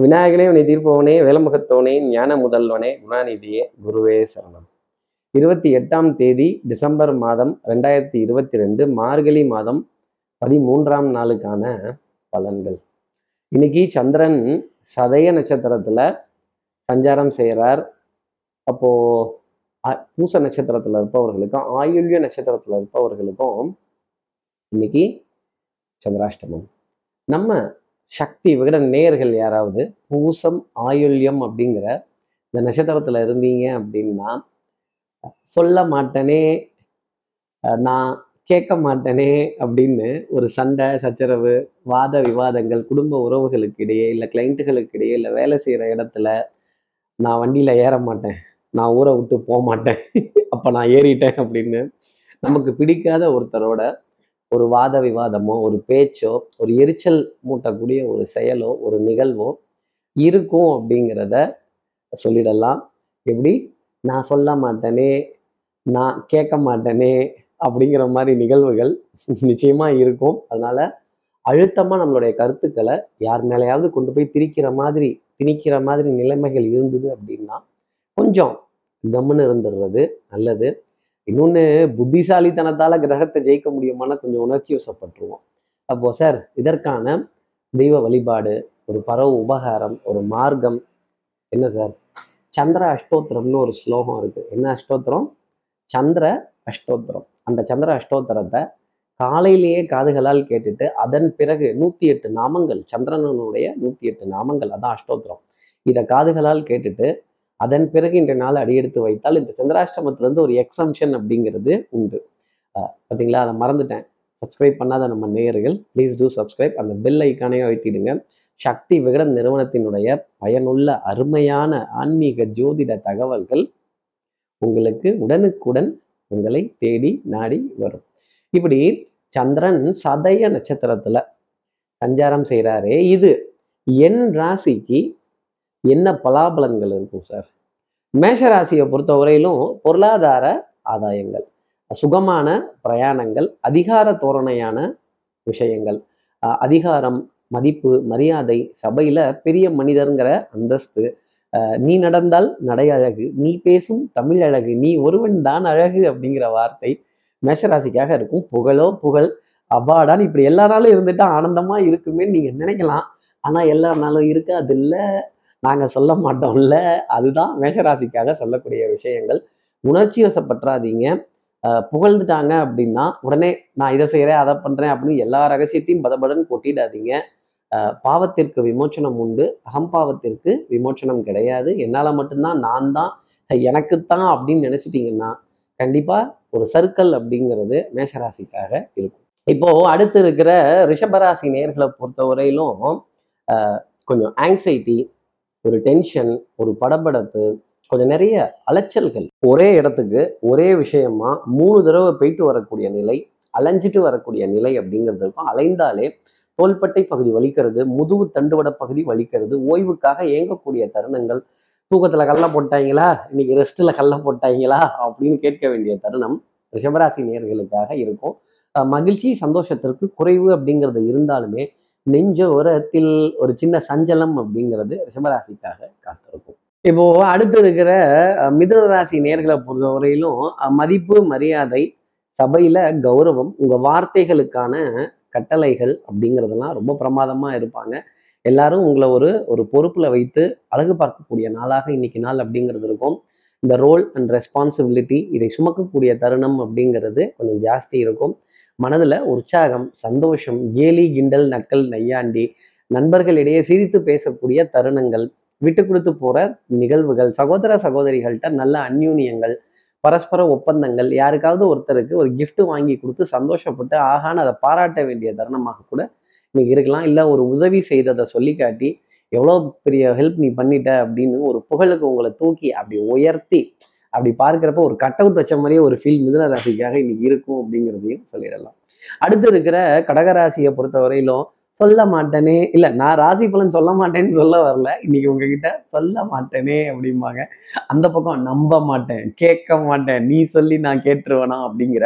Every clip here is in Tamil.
விநாயகனே உன்னை தீர்ப்பவனே வேலமுகத்தவனே ஞான முதல்வனே குணாநிதியே குருவே சரணம். இருபத்தி எட்டாம் தேதி டிசம்பர் மாதம் ரெண்டாயிரத்தி இருபத்தி ரெண்டு மார்கழி மாதம் பதிமூன்றாம் நாளுக்கான பலன்கள். இன்னைக்கு சந்திரன் சதய நட்சத்திரத்துல சஞ்சாரம் செய்கிறார் அப்போ அ- பூச நட்சத்திரத்துல இருப்பவர்களுக்கும் ஆயுள்ய நட்சத்திரத்துல இருப்பவர்களுக்கும் இன்னைக்கு சந்திராஷ்டமம். நம்ம சக்தி விகட நேயர்கள் யாராவது? பூசம் ஆயுள்யம் அப்படிங்கிற இந்த நட்சத்திரத்தில் இருந்தீங்க அப்படின்னா சொல்ல மாட்டேனே நான் கேட்க மாட்டேனே அப்படின்னு ஒரு சண்டை சச்சரவு வாத விவாதங்கள் குடும்ப உறவுகளுக்கு இடையே இல்லை கிளைண்ட்டுகளுக்கு இடையே இல்லை வேலை செய்கிற இடத்துல நான் வண்டியில் ஏற மாட்டேன். நான் ஊரை விட்டு போக மாட்டேன். அப்போ நான் ஏறிட்டேன் அப்படின்னு நமக்கு பிடிக்காத ஒருத்தரோட ஒரு வாத விவாதமோ ஒரு பேச்சோ ஒரு எரிச்சல் மூட்டக்கூடிய ஒரு செயலோ ஒரு நிகழ்வோ இருக்கும் அப்படிங்கிறத சொல்லிடலாம். எப்படி? நான் சொல்ல மாட்டேனே நான் கேட்க மாட்டேனே அப்படிங்கிற மாதிரி நிகழ்வுகள் நிச்சயமா இருக்கும். அதனால அழுத்தமா நம்மளுடைய கருத்துக்களை யார் மேலேயாவது கொண்டு போய் திரிக்கிற மாதிரி திணிக்கிற மாதிரி நிலைமைகள் இருந்தது அப்படின்னா கொஞ்சம் கம்முன்னு இருந்துடுறது நல்லது. இன்னொன்று புத்திசாலித்தனத்தால கிரகத்தை ஜெயிக்க முடியுமானா கொஞ்சம் உணர்ச்சி வசப்பட்டுருவோம். அப்போ சார் இதற்கான தெய்வ வழிபாடு ஒரு பரவ உபகாரம் ஒரு மார்க்கம் என்ன சார்? சந்திர அஷ்டோத்திரம்னு ஒரு ஸ்லோகம் இருக்கு. என்ன அஷ்டோத்திரம்? சந்திர அஷ்டோத்திரம். அந்த சந்திர அஷ்டோத்திரத்தை காலையிலேயே காதுகளால் கேட்டுட்டு அதன் பிறகு நூத்தி எட்டு நாமங்கள் சந்திரனுடைய நூத்தி எட்டு நாமங்கள் அதான் அஷ்டோத்திரம். இதை காதுகளால் கேட்டுட்டு அதன் பிறகு இன்றைய நாள் அடியெடுத்து வைத்தால் இந்த சந்திராஷ்டமத்திலேருந்து ஒரு எக்ஸம்ஷன் அப்படிங்கிறது உண்டு. பார்த்தீங்களா அதை மறந்துட்டேன். சப்ஸ்கிரைப் பண்ணாத நம்ம நேயர்கள் ப்ளீஸ் டூ சப்ஸ்கிரைப் அந்த பெல் ஐக்கானையும் அழுத்திடுங்க. சக்தி விகடன் நிறுவனத்தினுடைய பயனுள்ள அருமையான ஆன்மீக ஜோதிட தகவல்கள் உங்களுக்கு உடனுக்குடன் உங்களை தேடி நாடி வரும். இப்படி சந்திரன் சதய நட்சத்திரத்துல சஞ்சாரம் செய்கிறாரே இது என் ராசிக்கு என்ன பலாபலன்கள் இருக்கும் சார். மேஷ ராசியை பொறுத்தவரையிலும் பொருளாதார ஆதாயங்கள் சுகமான பிரயாணங்கள் அதிகார தோரணையான விஷயங்கள் அதிகாரம் மதிப்பு மரியாதை சபையில பெரிய மனிதருங்கிற அந்தஸ்து நீ நடந்தால் நடை அழகு நீ பேசும் தமிழ் அழகு நீ ஒருவன் தான் அழகு அப்படிங்கிற வார்த்தை மேஷராசிக்காக இருக்கும். புகழோ புகழ் அவ்வாடான்னு இப்படி எல்லா நாளும் இருந்துட்டு ஆனந்தமா இருக்குமே நீங்க நினைக்கலாம். ஆனா எல்லா நாளும் இருக்காது இல்லை. நாங்க சொல்ல மாட்டோம்ல. அதுதான் மேஷராசிக்காக சொல்லக்கூடிய விஷயங்கள். உணர்ச்சி வசப்பற்றாதீங்க. அஹ் புகழ்ந்துட்டாங்க அப்படின்னா உடனே நான் இதை செய்கிறேன் அதை பண்றேன் அப்படின்னு எல்லா ரகசியத்தையும் பதபடன்னு கொட்டிடாதீங்க. பாவத்திற்கு விமோச்சனம் உண்டு. அகம்பாவத்திற்கு விமோச்சனம் கிடையாது. என்னால் மட்டும்தான் நான் தான் எனக்குத்தான் அப்படின்னு நினைச்சிட்டீங்கன்னா கண்டிப்பா ஒரு சர்க்கிள் அப்படிங்கிறது மேஷராசிக்காக இருக்கும். இப்போ அடுத்து இருக்கிற ரிஷபராசி நேர்களை பொறுத்தவரையிலும் வரையிலும் கொஞ்சம் ஆங்ஸைட்டி ஒரு டென்ஷன் ஒரு படபடப்பு கொஞ்சம் நிறைய அலைச்சல்கள். ஒரே இடத்துக்கு ஒரே விஷயமா மூணு தடவை போயிட்டு வரக்கூடிய நிலை அலைஞ்சிட்டு வரக்கூடிய நிலை அப்படிங்கிறது இருக்கும். அலைந்தாலே தோள்பட்டை பகுதி வலிக்கிறது முதுகு தண்டுவட பகுதி வலிக்கிறது ஓய்வுக்காக இயங்கக்கூடிய தருணங்கள். தூக்கத்தில் கல்ல போட்டாங்களா? இன்னைக்கு ரெஸ்ட்டில் கல்ல போட்டாங்களா? அப்படின்னு கேட்க வேண்டிய தருணம் ரிஷபராசி நேர்களுக்காக இருக்கும். மகிழ்ச்சி சந்தோஷத்திற்கு குறைவு அப்படிங்கிறது இருந்தாலுமே நெஞ்ச ஓரத்தில் ஒரு சின்ன சஞ்சலம் அப்படிங்கிறது ரிஷபராசிக்காக காத்திருக்கும். இப்போ அடுத்து இருக்கிற மிதுன ராசி நேர்களை பொறுத்தவரையிலும் மதிப்பு மரியாதை சபையில கௌரவம் உங்க வார்த்தைகளுக்கான கட்டளைகள் அப்படிங்கிறதெல்லாம் ரொம்ப பிரமாதமா இருப்பாங்க. எல்லாரும் உங்களை ஒரு ஒரு பொறுப்புல வைத்து அழகு பார்க்கக்கூடிய நாளாக இன்னைக்கு நாள் அப்படிங்கிறது இருக்கும். இந்த ரோல் அண்ட் ரெஸ்பான்சிபிலிட்டி இதை சுமக்கக்கூடிய தருணம் அப்படிங்கிறது கொஞ்சம் ஜாஸ்தி இருக்கும். மனதில் உற்சாகம் சந்தோஷம் கேலி கிண்டல் நக்கல் நையாண்டி நண்பர்களிடையே சிரித்து பேசக்கூடிய தருணங்கள் விட்டு கொடுத்து போகிற நிகழ்வுகள் சகோதர சகோதரிகள்கிட்ட நல்ல அந்யூனியங்கள் பரஸ்பர ஒப்பந்தங்கள் யாருக்காவது ஒருத்தருக்கு ஒரு கிஃப்ட் வாங்கி கொடுத்து சந்தோஷப்பட்டு ஆகான அதை பாராட்ட வேண்டிய தருணமாக கூட இன்னைக்கு இருக்கலாம். இல்லை ஒரு உதவி செய்ததை சொல்லி காட்டி எவ்வளோ பெரிய ஹெல்ப் நீ பண்ணிட்ட அப்படின்னு ஒரு புகழுக்கு உங்களை தூக்கி அப்படி உயர்த்தி அப்படி பார்க்குறப்ப ஒரு கட் அவுட் வச்ச மாதிரியே ஒரு ஃபீல் மிதுன ராசிக்காக இன்னைக்கு இருக்கும் அப்படிங்கிறதையும் சொல்லிடலாம். அடுத்து இருக்கிற கடகராசியை பொறுத்தவரையிலும் சொல்ல மாட்டேனே. இல்லை நான் ராசி பலன் சொல்ல மாட்டேன்னு சொல்ல வரல. இன்னைக்கு உங்ககிட்ட சொல்ல மாட்டேனே அப்படிம்பாங்க. அந்த பக்கம் நம்ப மாட்டேன் கேட்க மாட்டேன் நீ சொல்லி நான் கேட்டுருவேனா அப்படிங்கிற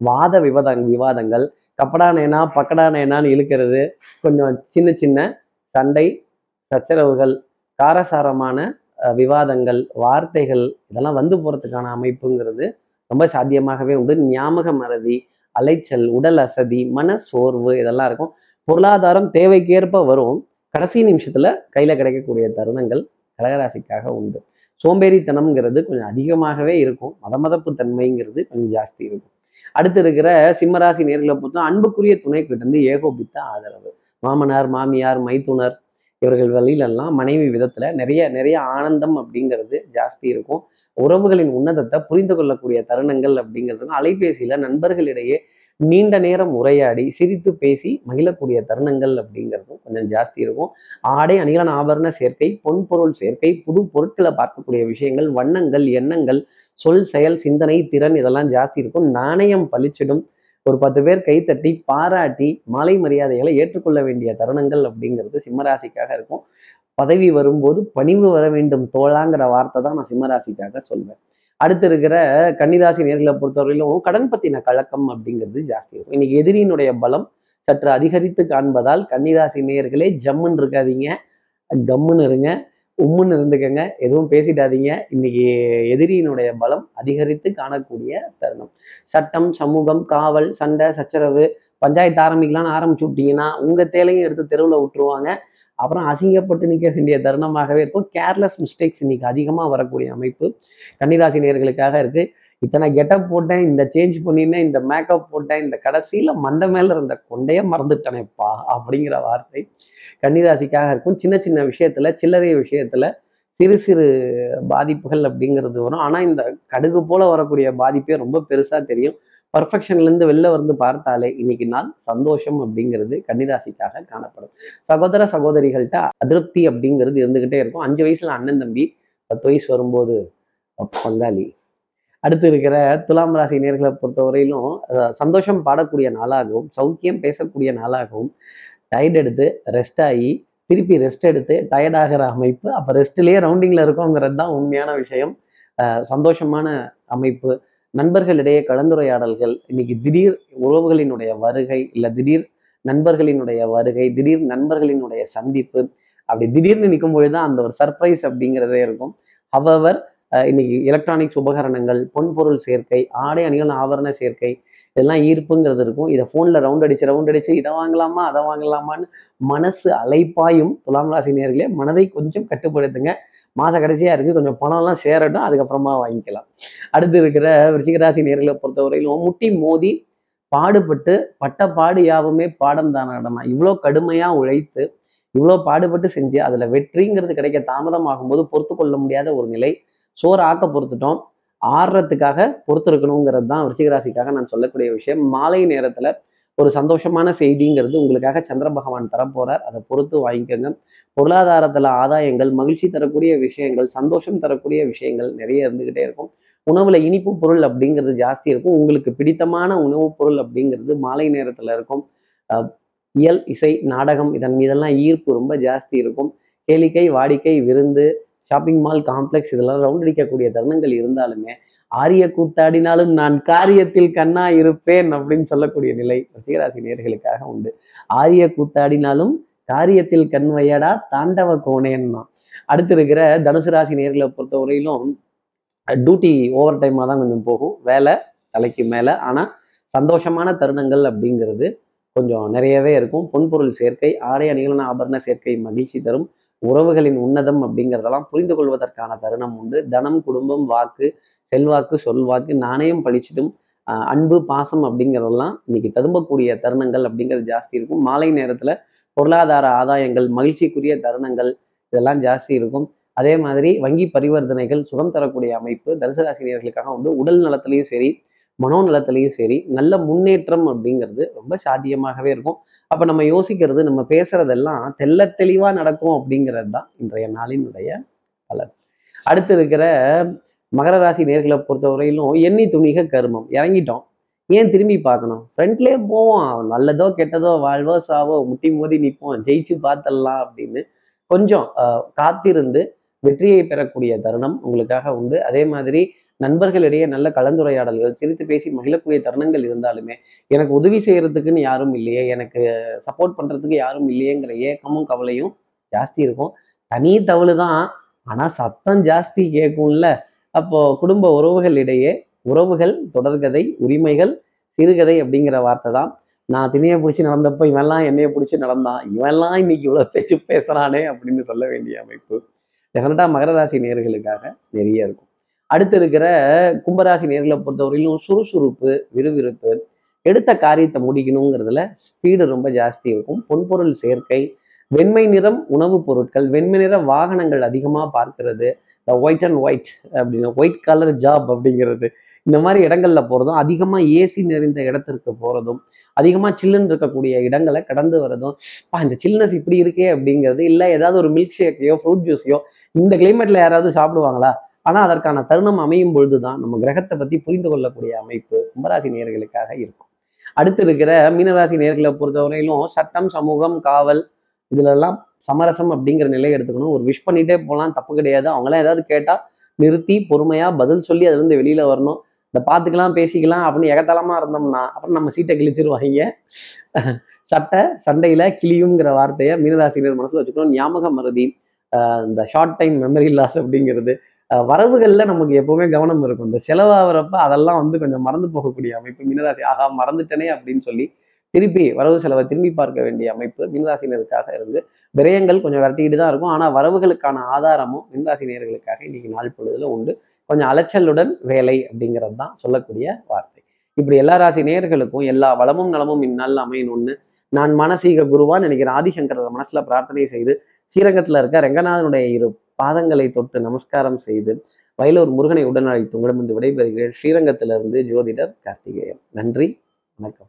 வாத விவாத விவாதங்கள். கப்படா நேனா பக்கடா நேனான்னு இழுக்கிறது. கொஞ்சம் சின்ன சின்ன சண்டை சச்சரவுகள் காரசாரமான விவாதங்கள் வார்த்தைகள் இதெல்லாம் வந்து போகிறதுக்கான அமைப்புங்கிறது ரொம்ப சாத்தியமாகவே உண்டு. ஞாபக மறதி அலைச்சல் உடல் அசதி மன சோர்வு இதெல்லாம் இருக்கும். பொருளாதாரம் தேவைக்கேற்ப வரும். கடைசி நிமிஷத்துல கையில கிடைக்கக்கூடிய தருணங்கள் கடகராசிக்காக உண்டு. சோம்பேறித்தனம்ங்கிறது கொஞ்சம் அதிகமாகவே இருக்கும். மதமதப்பு தன்மைங்கிறது கொஞ்சம் ஜாஸ்தி இருக்கும். அடுத்து இருக்கிற சிம்மராசி நேர்களை பொறுத்தா அன்புக்குரிய துணை கிட்ட இருந்து ஏகோபித்த ஆதரவு. மாமனார் மாமியார் மைத்துனர் இவர்கள் வழியிலெல்லாம் மனைவி விதத்துல நிறைய நிறைய ஆனந்தம் அப்படிங்கிறது ஜாஸ்தி இருக்கும். உறவுகளின் உன்னதத்தை புரிந்து கொள்ளக்கூடிய தருணங்கள் அப்படிங்கிறது அலைபேசியில நண்பர்களிடையே நீண்ட நேரம் உரையாடி சிரித்து பேசி மகிழக்கூடிய தருணங்கள் அப்படிங்கிறதும் கொஞ்சம் ஜாஸ்தி இருக்கும். ஆடை அணிகலன் ஆபரண சேர்க்கை பொன்பொருள் சேர்க்கை புது பொருட்களை பார்க்கக்கூடிய விஷயங்கள் வண்ணங்கள் எண்ணங்கள் சொல் செயல் சிந்தனை திறன் இதெல்லாம் ஜாஸ்தி இருக்கும். நாணயம் பளிச்சிடும் ஒரு பத்து பேர் கைத்தட்டி பாராட்டி மாலை மரியாதைகளை ஏற்றுக்கொள்ள வேண்டிய தருணங்கள் அப்படிங்கிறது சிம்மராசிக்காக இருக்கும். பதவி வரும்போது பணிவு வர வேண்டும் தோழாங்கிற வார்த்தை தான் நான் சிம்மராசிக்காக சொல்வேன். அடுத்து இருக்கிற கன்னிராசி நேர்களை பொறுத்தவரையிலும் கடன் பத்தின கலக்கம் அப்படிங்கிறது ஜாஸ்தி இருக்கும். இன்னைக்கு எதிரியினுடைய பலம் சற்று அதிகரித்து காண்பதால் கன்னிராசி நேர்களே ஜம்முன்னு இருக்காதீங்க. கம்முன்னு இருங்க. உம்முன்னு இருந்துக்கங்க. எதுவும் பேசிடாதீங்க. இன்னைக்கு எதிரியினுடைய பலம் அதிகரித்து காணக்கூடிய தருணம். சட்டம் சமூகம் காவல் சண்டை சச்சரவு பஞ்சாயத்து ஆரம்பிக்கலாம்னு ஆரம்பிச்சு விட்டீங்கன்னா உங்க தேலையும் எடுத்து தெருவில் விட்டுருவாங்க. அப்புறம் அசிங்கப்பட்டு நிற்க வேண்டிய தருணமாகவே இருக்கும். கேர்லெஸ் மிஸ்டேக்ஸ் இன்னைக்கு அதிகமாக வரக்கூடிய அமைப்பு. கன்னிராசி நேர்களுக்காக இருக்குது இத்தனை கெட்டப் போட்டேன் இந்த சேஞ்ச் பண்ணினேன் இந்த மேக்கப் போட்டேன் இந்த கடைசியில் மண்டை மேல இருந்த கொண்டையே மறந்துட்டனேப்பா அப்படிங்கிற வார்த்தை கன்னிராசிக்காக இருக்கும். சின்ன சின்ன விஷயத்துல சில்லறை விஷயத்துல சிறு சிறு பாதிப்புகள் அப்படிங்கிறது வரும். ஆனால் இந்த கடுகு போல வரக்கூடிய பாதிப்பே ரொம்ப பெருசா தெரியும். பர்ஃபெக்ஷன்ல இருந்து வெளில வந்து பார்த்தாலே இன்னைக்கு நாள் சந்தோஷம் அப்படிங்கிறது கன்னிராசிக்காக காணப்படும். சகோதர சகோதரிகள்கிட்ட அதிருப்தி அப்படிங்கிறது இருந்துகிட்டே இருக்கும். அஞ்சு வயசுல அண்ணன் தம்பி பத்து வயசு வரும்போது பங்காளி அடுத்து இருக்கிற துலாம் ராசி நேர்களை பொறுத்தவரையிலும் சந்தோஷம் பாடக்கூடிய நாளாகவும் சௌக்கியம் பேசக்கூடிய நாளாகவும் டயர்ட் எடுத்து ரெஸ்ட் ஆகி திருப்பி ரெஸ்ட் எடுத்து டயர்ட் ஆகிற அமைப்பு அப்போ ரெஸ்ட்லேயே ரவுண்டிங்கில் இருக்கோங்கிறது தான் உண்மையான விஷயம். சந்தோஷமான அமைப்பு. நண்பர்களிடையே கலந்துரையாடல்கள் இன்னைக்கு திடீர் உறவுகளினுடைய வருகை இல்லை திடீர் நண்பர்களினுடைய வருகை திடீர் நண்பர்களினுடைய சந்திப்பு அப்படி திடீர்னு நிற்கும் பொழுது தான் அந்த ஒரு சர்ப்ரைஸ் அப்படிங்கிறதே இருக்கும். ஹவவர் இன்னைக்கு எலக்ட்ரானிக்ஸ் உபகரணங்கள் பொன்பொருள் சேர்க்கை ஆடை அணிகள் ஆபரண சேர்க்கை இதெல்லாம் ஈர்ப்புங்கிறது இருக்கும். இதை ஃபோனில் ரவுண்ட் அடிச்சு ரவுண்ட் அடிச்சு இதை வாங்கலாமா அதை வாங்கலாமான்னு மனசு அலைப்பாயும் துலாம் ராசி நேர்களே மனதை கொஞ்சம் கட்டுப்படுத்துங்க. மாச கடைசியா இருக்கு கொஞ்சம் பணம்லாம் சேரட்டும் அதுக்கப்புறமா வாங்கிக்கலாம். அடுத்து இருக்கிற விருச்சிகராசி நேர்களை பொறுத்தவரையிலும் முட்டி மோதி பாடுபட்டு பட்ட பாடு யாவுமே பாடம் தானடமா இவ்வளோ கடுமையா உழைத்து இவ்வளோ பாடுபட்டு செஞ்சு அதுல வெற்றிங்கிறது கிடைக்க தாமதம் ஆகும்போது பொறுத்து கொள்ள முடியாத ஒரு நிலை. சோறு ஆக்க பொறுத்துட்டோம். ஆடுறதுக்காக பொறுத்திருக்கணுங்கிறது தான் விருச்சிகராசிக்காக நான் சொல்லக்கூடிய விஷயம். மாலை நேரத்தில் ஒரு சந்தோஷமான செய்திங்கிறது உங்களுக்காக சந்திர பகவான் தரப்போறார். அதை பொறுத்து வாங்கிக்கோங்க. பொருளாதாரத்தில் ஆதாயங்கள் மகிழ்ச்சி தரக்கூடிய விஷயங்கள் சந்தோஷம் தரக்கூடிய விஷயங்கள் நிறைய இருந்துக்கிட்டே இருக்கும். உணவுல இனிப்பு பொருள் அப்படிங்கிறது ஜாஸ்தி இருக்கும். உங்களுக்கு பிடித்தமான உணவுப் பொருள் அப்படிங்கிறது மாலை நேரத்தில் இருக்கும். இயல் இசை நாடகம் இதன் மீதெல்லாம் ஈர்ப்பு ரொம்ப ஜாஸ்தி இருக்கும். கேளிக்கை வாடிக்கை விருந்து ஷாப்பிங் மால் காம்ப்ளெக்ஸ் இதெல்லாம் ரவுண்ட் அடிக்கக்கூடிய தருணங்கள் இருந்தாலுமே ஆரிய கூத்தாடினாலும் நான் காரியத்தில் கண்ணா இருப்பேன் அப்படின்னு சொல்லக்கூடிய நிலை ரசிகராசி நேர்களுக்காக உண்டு. ஆரிய கூத்தாடினாலும் காரியத்தில் கண் வையடா தாண்டவ கோணேன்னா அடுத்து இருக்கிற தனுசு ராசி நேர்களை பொறுத்தவரையிலும் டியூட்டி ஓவர் டைமாக தான் கொஞ்சம் போகும். வேலை தலைக்கு மேலே. ஆனால் சந்தோஷமான தருணங்கள் அப்படிங்கிறது கொஞ்சம் நிறையவே இருக்கும். பொன்பொருள் சேர்க்கை ஆடை அணிகலன ஆபரண சேர்க்கை மகிழ்ச்சி தரும். உறவுகளின் உன்னதம் அப்படிங்கிறதெல்லாம் புரிந்து கொள்வதற்கான தருணம் உண்டு. தனம் குடும்பம் வாக்கு செல்வாக்கு சொல்வாக்கு நாணயம் பழிச்சிடும் அன்பு பாசம் அப்படிங்கிறதெல்லாம் இன்னைக்கு ததும்பக்கூடிய தருணங்கள் அப்படிங்கிறது ஜாஸ்தி இருக்கும். மாலை நேரத்துல பொருளாதார ஆதாயங்கள் மகிழ்ச்சிக்குரிய தருணங்கள் இதெல்லாம் ஜாஸ்தி இருக்கும். அதே மாதிரி வங்கி பரிவர்த்தனைகள் சுகம் தரக்கூடிய அமைப்பு தனுசராசினியர்களுக்காக வந்து உண்டு. உடல் நலத்திலையும் சரி மனோநலத்திலையும் சரி நல்ல முன்னேற்றம் அப்படிங்கிறது ரொம்ப சாத்தியமாகவே இருக்கும். அப்ப நம்ம யோசிக்கிறது நம்ம பேசுறதெல்லாம் தெள்ள தெளிவா நடக்கும் அப்படிங்கிறது தான் இன்றைய நாளினுடைய பலன். அடுத்து இருக்கிற மகர ராசி நேர்களை பொறுத்தவரையிலும் எண்ணி துணிக கருமம். இறங்கிட்டோம். ஏன் திரும்பி பார்க்கணும்? ஃப்ரண்ட்லேயே போவோம். நல்லதோ கெட்டதோ வாழ்வோ சாவோ முட்டி மோதி நிற்போம் ஜெயிச்சு பார்த்தரலாம் அப்படின்னு கொஞ்சம் காத்திருந்து வெற்றியை பெறக்கூடிய தருணம் உங்களுக்காக உண்டு. அதே மாதிரி நண்பர்களிடையே நல்ல கலந்துரையாடல்கள் சிரித்து பேசி மகிழக்கூடிய தருணங்கள் இருந்தாலுமே எனக்கு உதவி செய்யறதுக்குன்னு யாரும் இல்லையே எனக்கு சப்போர்ட் பண்றதுக்கு யாரும் இல்லையேங்கிற ஏக்கமும் கவலையும் ஜாஸ்தி இருக்கும். தனி தவளு தான் ஆனா சத்தம் ஜாஸ்தி கேட்கும்ல அப்போ குடும்ப உறவுகளிடையே உறவுகள் தொடர்கதை உரிமைகள் சிறுகதை அப்படிங்கிற வார்த்தை தான். நான் திணையை பிடிச்சி நடந்தப்போ இவன்லாம் என்னைய பிடிச்சி நடந்தான். இவெல்லாம் இன்னைக்கு இவ்வளோ பேச்சு பேசுறானே அப்படின்னு சொல்ல வேண்டிய அமைப்பு. டெஃபினட்டா மகர ராசி நேர்களுக்காக நிறைய இருக்கும். அடுத்து இருக்கிற கும்பராசி நேர்களை பொறுத்தவரையிலும் சுறுசுறுப்பு விறுவிறுப்பு எடுத்த காரியத்தை முடிக்கணுங்கிறதுல ஸ்பீடு ரொம்ப ஜாஸ்தி இருக்கும். பொன்பொருள் சேர்க்கை வெண்மை நிறம் உணவுப் பொருட்கள் வெண்மை நிற வாகனங்கள் அதிகமாக பார்க்கறது. இந்த ஒயிட் அண்ட் ஒயிட் அப்படின்னு ஒயிட் கலர் ஜாப் அப்படிங்கிறது. இந்த மாதிரி இடங்கள்ல போகிறதும் அதிகமாக ஏசி நிறைந்த இடத்திற்கு போகிறதும் அதிகமாக சில்லுன்னு இருக்கக்கூடிய இடங்களை கடந்து வரதும் பா இந்த சில்னஸ் இப்படி இருக்கே அப்படிங்கிறது இல்லை ஏதாவது ஒரு மில்க் ஷேக்கையோ ஃப்ரூட் ஜூஸையோ இந்த கிளைமேட்டில் யாராவது சாப்பிடுவாங்களா? ஆனால் அதற்கான தருணம் அமையும் பொழுது தான் நம்ம கிரகத்தை பற்றி புரிந்து கொள்ளக்கூடிய அமைப்பு கும்பராசி நேர்களுக்காக இருக்கும். அடுத்து இருக்கிற மீனராசி நேர்களை பொறுத்தவரையிலும் சட்டம் சமூகம் காவல் இதுலெல்லாம் சமரசம் அப்படிங்கிற நிலையை எடுத்துக்கணும். ஒரு விஷ் பண்ணிட்டே போகலாம் தப்பு கிடையாது. அவங்களாம் ஏதாவது கேட்டால் நிறுத்தி பொறுமையாக பதில் சொல்லி அதுலேருந்து வெளியில் வரணும். இந்த பார்த்துக்கலாம் பேசிக்கலாம் அப்படின்னு எகத்தலமாக இருந்தோம்னா அப்புறம் நம்ம சீட்டை கிழிச்சிருவாங்க. சட்டை சண்டையில் கிளியுங்கிற வார்த்தையை மீனராசினர் மனசில் வச்சுக்கணும். ஞாபக மருதி இந்த ஷார்ட் டைம் மெமரி லாஸ் அப்படிங்கிறது வரவுகளில் நமக்கு எப்பவுமே கவனம் இருக்கும். இந்த செலவாகிறப்ப அதெல்லாம் வந்து கொஞ்சம் மறந்து போகக்கூடிய அமைப்பு. மீனராசி ஆகா மறந்துட்டனே அப்படின்னு சொல்லி திருப்பி வரவு செலவை திரும்பி பார்க்க வேண்டிய அமைப்பு மீனராசினருக்காக இருந்து விரயங்கள் கொஞ்சம் விரட்டிக்கிட்டு தான் இருக்கும். ஆனால் வரவுகளுக்கான ஆதாரமும் மீனராசினியர்களுக்காக இன்னைக்கு நாள் பொழுதுல உண்டு. கொஞ்சம் அலைச்சலுடன் வேலை அப்படிங்கிறது தான் சொல்லக்கூடிய வார்த்தை. இப்படி எல்லா ராசி நேர்களுக்கும் எல்லா வளமும் நலமும் இந்நாள் அமையணும்னு நான் மனசீக குருவான். நினைக்கிறேன் ஆதிசங்கர மனசுல பிரார்த்தனை செய்து ஸ்ரீரங்கத்தில் இருக்க ரெங்கநாதனுடைய இரு பாதங்களை தொட்டு நமஸ்காரம் செய்து வயலூர் முருகனை உடன் அழைத்து உங்களிடம் விடைபெறுகிறேன். ஸ்ரீரங்கத்திலிருந்து ஜோதிடர் கார்த்திகேயன். நன்றி வணக்கம்.